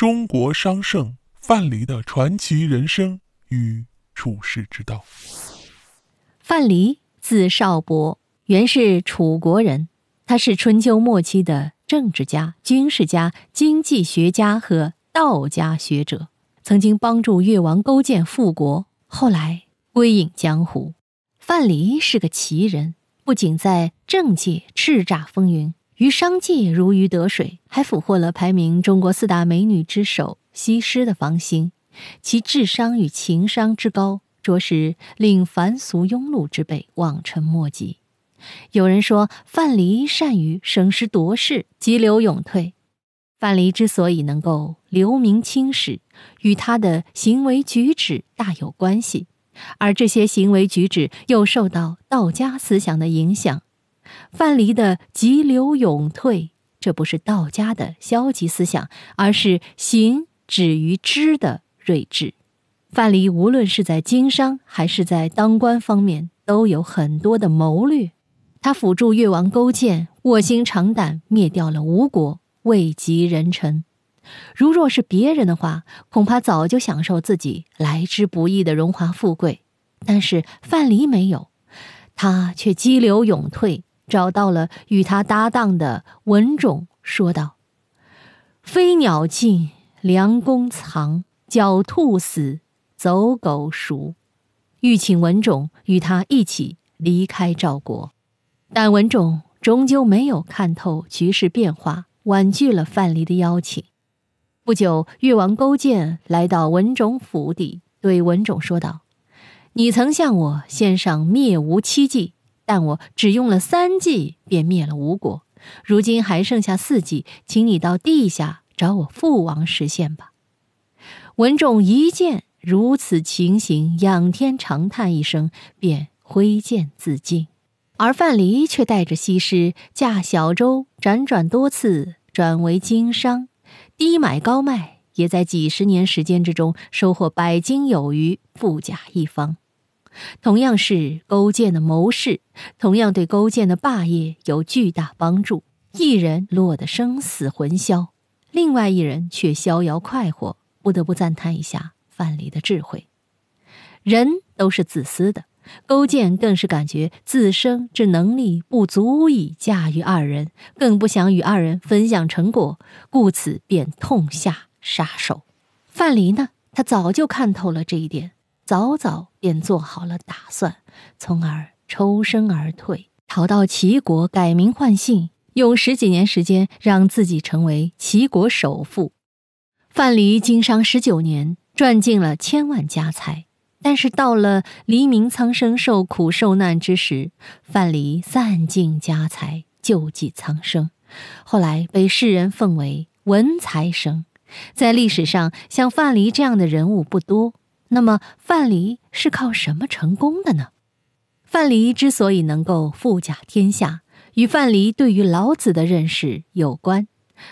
中国商圣范蠡的传奇人生与处世之道。范蠡字少伯，原是楚国人。他是春秋末期的政治家、军事家、经济学家和道家学者，曾经帮助越王勾践复国，后来归隐江湖。范蠡是个奇人，不仅在政界叱咤风云。于商界如鱼得水，还俘获了排名中国四大美女之首西施的芳心，其智商与情商之高，着实令凡俗庸碌之辈望尘莫及。有人说范蠡善于审时度势，急流勇退。范蠡之所以能够留名青史，与他的行为举止大有关系，而这些行为举止又受到道家思想的影响。范蠡的急流勇退，这不是道家的消极思想，而是行止于知的睿智。范蠡无论是在经商还是在当官方面，都有很多的谋略。他辅助越王勾践卧薪尝胆灭掉了吴国，位极人臣。如若是别人的话，恐怕早就享受自己来之不易的荣华富贵。但是范蠡没有，他却激流勇退。找到了与他搭档的文种，说道：“飞鸟尽，良弓藏；狡兔死，走狗赎。”欲请文种与他一起离开赵国，但文种终究没有看透局势变化，婉拒了范蠡的邀请。不久，越王勾践来到文种府邸，对文种说道：“你曾向我献上灭吴七计。”但我只用了三计便灭了吴国，如今还剩下四计，请你到地下找我父王实现吧。文仲一见如此情形，仰天长叹一声，便挥剑自尽。而范蠡却带着西施驾小舟，辗转多次，转为经商，低买高卖，也在几十年时间之中收获百金有余，富甲一方。同样是勾践的谋士，同样对勾践的霸业有巨大帮助。一人落得生死魂消，另外一人却逍遥快活。不得不赞叹一下范蠡的智慧。人都是自私的，勾践更是感觉自身之能力不足以驾驭二人，更不想与二人分享成果，故此便痛下杀手。范蠡呢，他早就看透了这一点。早早便做好了打算，从而抽身而退，逃到齐国改名换姓，用十几年时间让自己成为齐国首富。范蠡经商十九年，赚进了千万家财。但是到了黎民苍生受苦受难之时，范蠡散尽家财，救济苍生，后来被世人奉为文财生。在历史上，像范蠡这样的人物不多。那么，范蠡是靠什么成功的呢？范蠡之所以能够富甲天下，与范蠡对于老子的认识有关。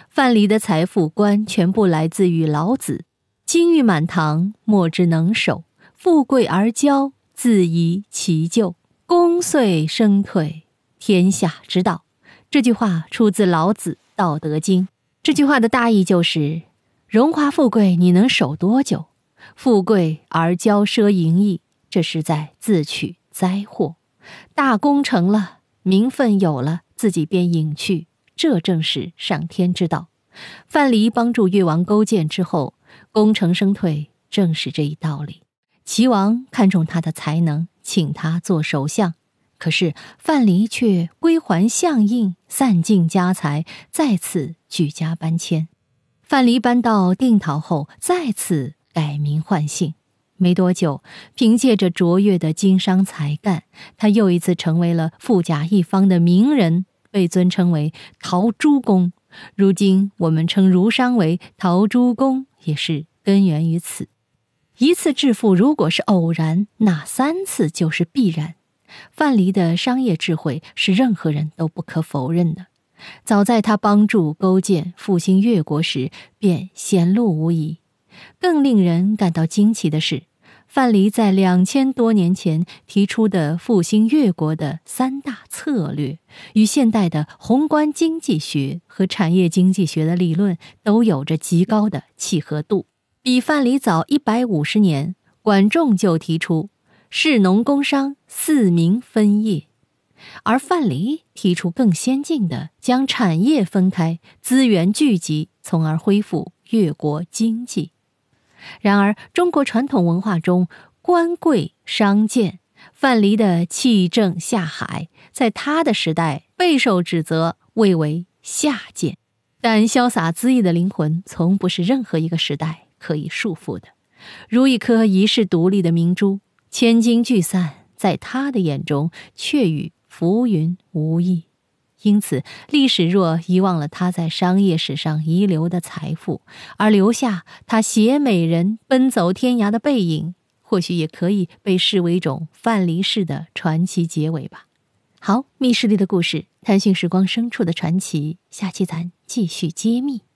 范蠡的财富观全部来自于老子：“金玉满堂，莫之能守；富贵而骄，自遗其咎。功遂身退，天下之道。”这句话出自老子《道德经》。这句话的大意就是：荣华富贵，你能守多久？富贵而骄奢淫逸，这是在自取灾祸；大功成了，名分有了，自己便隐去，这正是上天之道。范蠡帮助越王勾践之后，功成身退，正是这一道理。齐王看中他的才能，请他做首相，可是范蠡却归还相印，散尽家财，再次举家搬迁。范蠡搬到定陶后，再次。改名换姓，没多久，凭借着卓越的经商才干，他又一次成为了富甲一方的名人，被尊称为陶朱公。如今我们称儒商为陶朱公，也是根源于此。一次致富如果是偶然，那三次就是必然。范蠡的商业智慧是任何人都不可否认的，早在他帮助勾践复兴越国时便显露无遗。更令人感到惊奇的是，范蠡在两千多年前提出的复兴越国的三大策略，与现代的宏观经济学和产业经济学的理论都有着极高的契合度。比范蠡早一百五十年，管仲就提出士农工商四民分业，而范蠡提出更先进的将产业分开，资源聚集，从而恢复越国经济。然而，中国传统文化中，官贵商贱。范蠡的弃政下海，在他的时代备受指责，谓为下贱。但潇洒恣意的灵魂，从不是任何一个时代可以束缚的。如一颗遗世独立的明珠，千金聚散，在他的眼中，却与浮云无异。因此，历史若遗忘了他在商业史上遗留的财富，而留下他携美人奔走天涯的背影，或许也可以被视为一种范蠡式的传奇结尾吧。好，密室里的故事，探寻时光深处的传奇，下期咱继续揭秘。